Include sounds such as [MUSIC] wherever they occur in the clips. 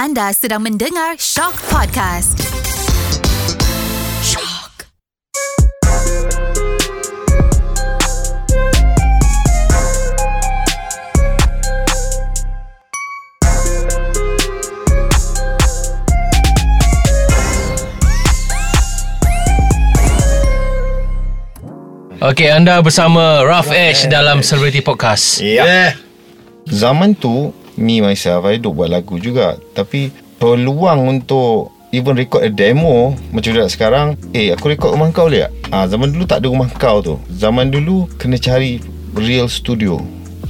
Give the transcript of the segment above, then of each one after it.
Anda sedang mendengar Shock Podcast. Shock. Okey, anda bersama Rough Edge dalam Celebrity Podcast. Ya. Yeah. Zaman tu Me myself I duk buat lagu juga. Tapi Peluang untuk Even record a demo Macam dah sekarang Eh aku record rumah kau boleh tak? Ha, Zaman dulu tak ada rumah kau tu. Zaman dulu Kena cari Real studio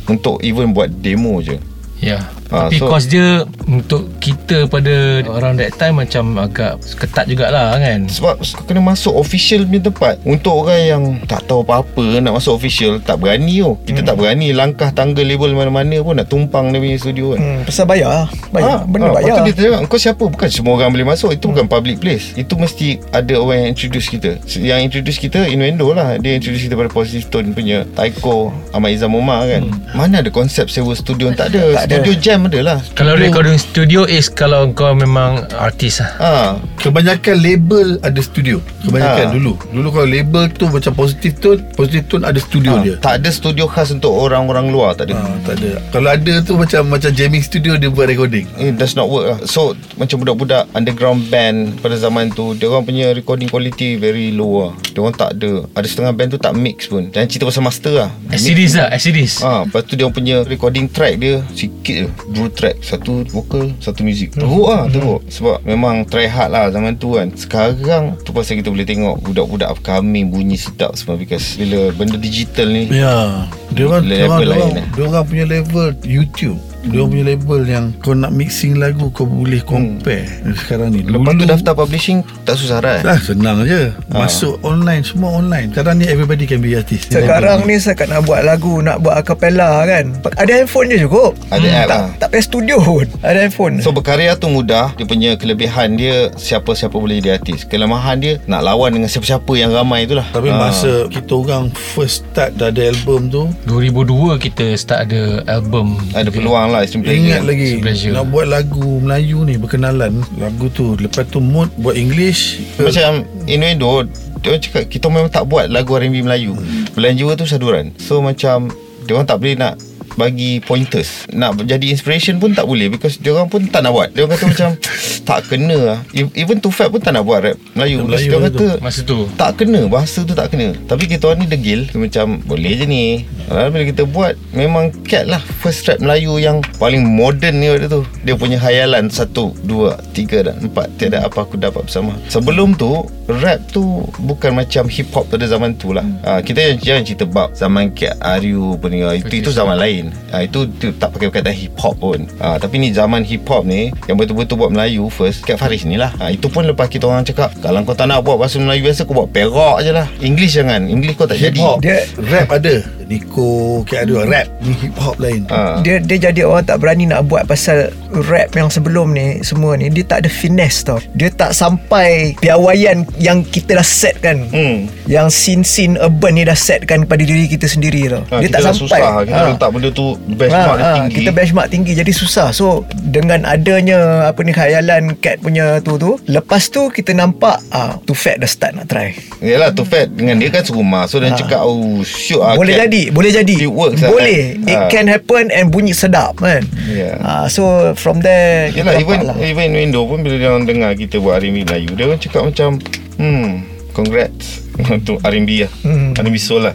Untuk even buat demo je. Ya. Ah, Tapi so- kos dia untuk kita pada around that time macam agak ketat jugalah kan. Sebab kena masuk official punya tempat. Untuk orang yang Tak tahu apa-apa Nak masuk official Tak berani tu. Kita tak berani Langkah tangga label mana-mana pun Nak tumpang dia punya studio kan. Hmm, pasal bayar. Bayar. Ah, Benda ah, bayar. Lepas tu dia cakap Kau siapa? Bukan semua orang boleh masuk. Itu bukan public place. Itu mesti ada orang yang introduce kita. Yang introduce kita Innuendo lah. Dia introduce kita pada Positive Tone punya Taiko Ahmad Izzam Omar kan. Mana ada konsep sewa studio Tak ada. Tak ada. Studio jam ada lah? Kalau recording studio is kalau kau memang artis lah. Ah, Kebanyakan label ada studio. Kebanyakan Ha. dulu. Dulu kalau label tu macam Positive Tone Positive Tone ada studio ah, dia. Tak ada studio khas Untuk orang-orang luar Tak ada. Ha, Tak ada. Kalau ada tu macam Macam jamming studio Dia buat recording. It does not work lah. So macam budak-budak Underground band Pada zaman tu Dia orang punya recording quality Very low lah. Dia orang tak ada Ada setengah band tu tak mix pun. Jangan cerita pasal master lah. SCDs lah, SCDs. Ah, lepas tu dia orang punya recording track dia sikit je. Dua track, satu vokal, satu muzik. Teruk lah, teruk. Sebab memang try hard lah zaman tu kan. Sekarang tu pasal kita boleh tengok budak-budak upcoming bunyi sedap semua because bila benda digital ni Ya Dia orang Level dia orang, lain, eh. dia orang punya level YouTube Dia punya level yang Kau nak mixing lagu Kau boleh compare Sekarang ni. Lepas tu daftar publishing tak susah dah. Dah senang je. Masuk online Semua online. Sekarang ni everybody can be artist. Sekarang ni Saya nak buat lagu Nak buat acapella kan? Ada handphone je cukup. Ada app tak, lah. tak payah studio pun. Ada handphone. So berkarya tu mudah. Dia punya kelebihan dia Siapa-siapa boleh jadi artis. Kelemahan dia Nak lawan dengan siapa-siapa yang ramai tu lah Tapi Ah. masa kita orang first start dah ada album tu 2002 kita start ada album. Ada peluang lah Extreme Pleasure. Ingat lagi Pleasure. Nak buat lagu Melayu ni Berkenalan Lagu tu Lepas tu mood Buat English Macam Innuendo Dia orang cakap Kita memang tak buat lagu R&B Melayu Bulan jiwa tu saduran So macam Dia orang tak boleh nak bagi pointers. Nak jadi inspiration pun tak boleh Because dia orang pun tak nak buat. Dia orang kata macam [LAUGHS] Tak kena lah. E- Even Too Fat pun tak nak buat rap Melayu, Melayu Dia orang tu. kata Masa tu. tak kena Bahasa tu tak kena. Tapi kita orang ni degil macam Boleh je ni. Lalu bila kita buat Memang cat lah First rap Melayu yang Paling modern ni waktu tu. Dia punya hayalan Satu Dua Tiga dan empat Tiada apa aku dapat bersama. Sebelum tu Rap tu Bukan macam hip hop pada zaman tu lah. Ha, Kita jangan, cerita bab Zaman Kat Aryu pun Itu, itu zaman lain ha, itu, itu tak pakai perkataan hip hop pun. Ha, Tapi ni zaman hip hop ni Yang betul-betul buat Melayu first Kat Faris ni lah. Ha, Itu pun lepas kita orang cakap Kalau kau tak nak buat bahasa Melayu biasa Kau buat perak je lah. English jangan. English kau tak Hip jadi Dia- Rap ada Nico Kayak ada rap Ni hip hop lain. Ha. dia dia jadi orang tak berani nak buat pasal rap yang sebelum ni semua ni. Dia tak ada finesse tau. Dia tak sampai piawaian yang kita dah set kan. Hmm. yang scene-scene urban ni dah set kan pada diri kita sendiri tau. Ha, dia tak sampai. susah. Kita Ha. letak benda tu Benchmark dia Ha, ha, tinggi. Kita benchmark tinggi Jadi susah. So dengan adanya Apa ni Khayalan Cat punya tu tu Lepas tu kita nampak ah, Tu fat dah start nak try. Yalah tu Fat Dengan dia kan serumah. So dia cakap Oh shoot ah, Boleh Cat. Jadi Boleh jadi It works lah, Boleh kan? It Ah. can happen And bunyi sedap kan Yeah. Ah, So from there Yelah kita even lah. even window pun bila dia orang dengar kita buat R&B Melayu dia orang cakap macam hmm congrats [LAUGHS] untuk R&B lah Hmm. R&B soul lah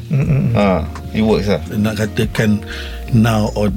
ha it works lah Nak katakan Now or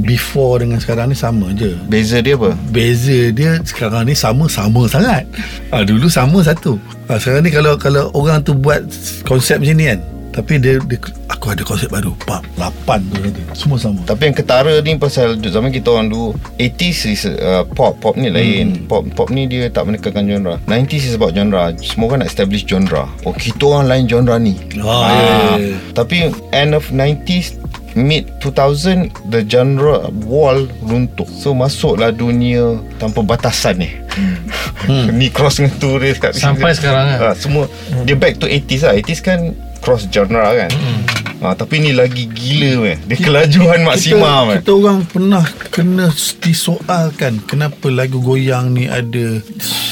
Before dengan sekarang ni Sama je beza dia apa Beza dia sekarang ni sama-sama sangat. Ha, dulu sama satu. Ha, sekarang ni kalau kalau orang tu buat konsep macam ni kan. Tapi dia, dia aku ada konsep baru. Pap, 8 tu kata. Semua sama. tapi yang ketara ni pasal zaman kita orang dulu 80s is uh, pop. Pop ni lain. Pop pop ni dia tak menekankan genre. 90s is about genre. Semua orang nak establish genre. Oh kita orang lain genre ni. Ah, Ah, ya. Tapi end of 90s Mid 2000 The genre wall runtuh. So masuklah dunia Tanpa batasan ni. Hmm. [LAUGHS] Ni cross dengan tu dia kat Sampai sekarang kan? ha, Semua. Dia back to 80s lah. 80s kan Cross genre kan? Hmm. Ha, Tapi ni lagi gila meh. Dia kelajuan maksima kita, meh. kita orang pernah kena disoalkan kenapa lagu goyang ni ada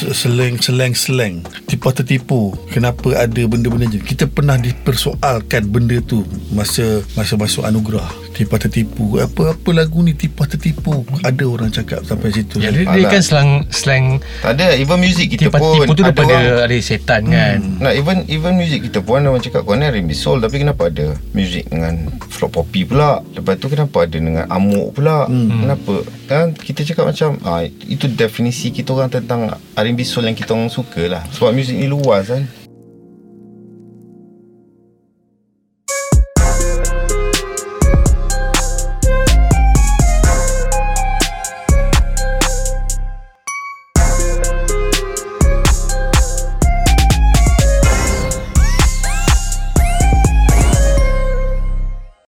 seleng-seleng-seleng tipu tertipu kenapa ada benda-benda je kita pernah dipersoalkan benda tu masa masa masuk anugerah. Tipu tertipu apa-apa lagu ni tipu tertipu ada orang cakap sampai situ. Ya, dia, dia kan slang slang Tak ada Even music kita tipu pun tipu tu ada daripada orang- ada setan kan. Nah even even music kita pun ada orang cakap kau ni R&B soul tapi kenapa ada music dengan flock poppy pula. Lepas tu kenapa ada dengan amuk pula? Hmm. kenapa? Kan kita cakap macam ah, itu definisi kita orang tentang R&B soul yang kita orang suka lah sebab music ni luas kan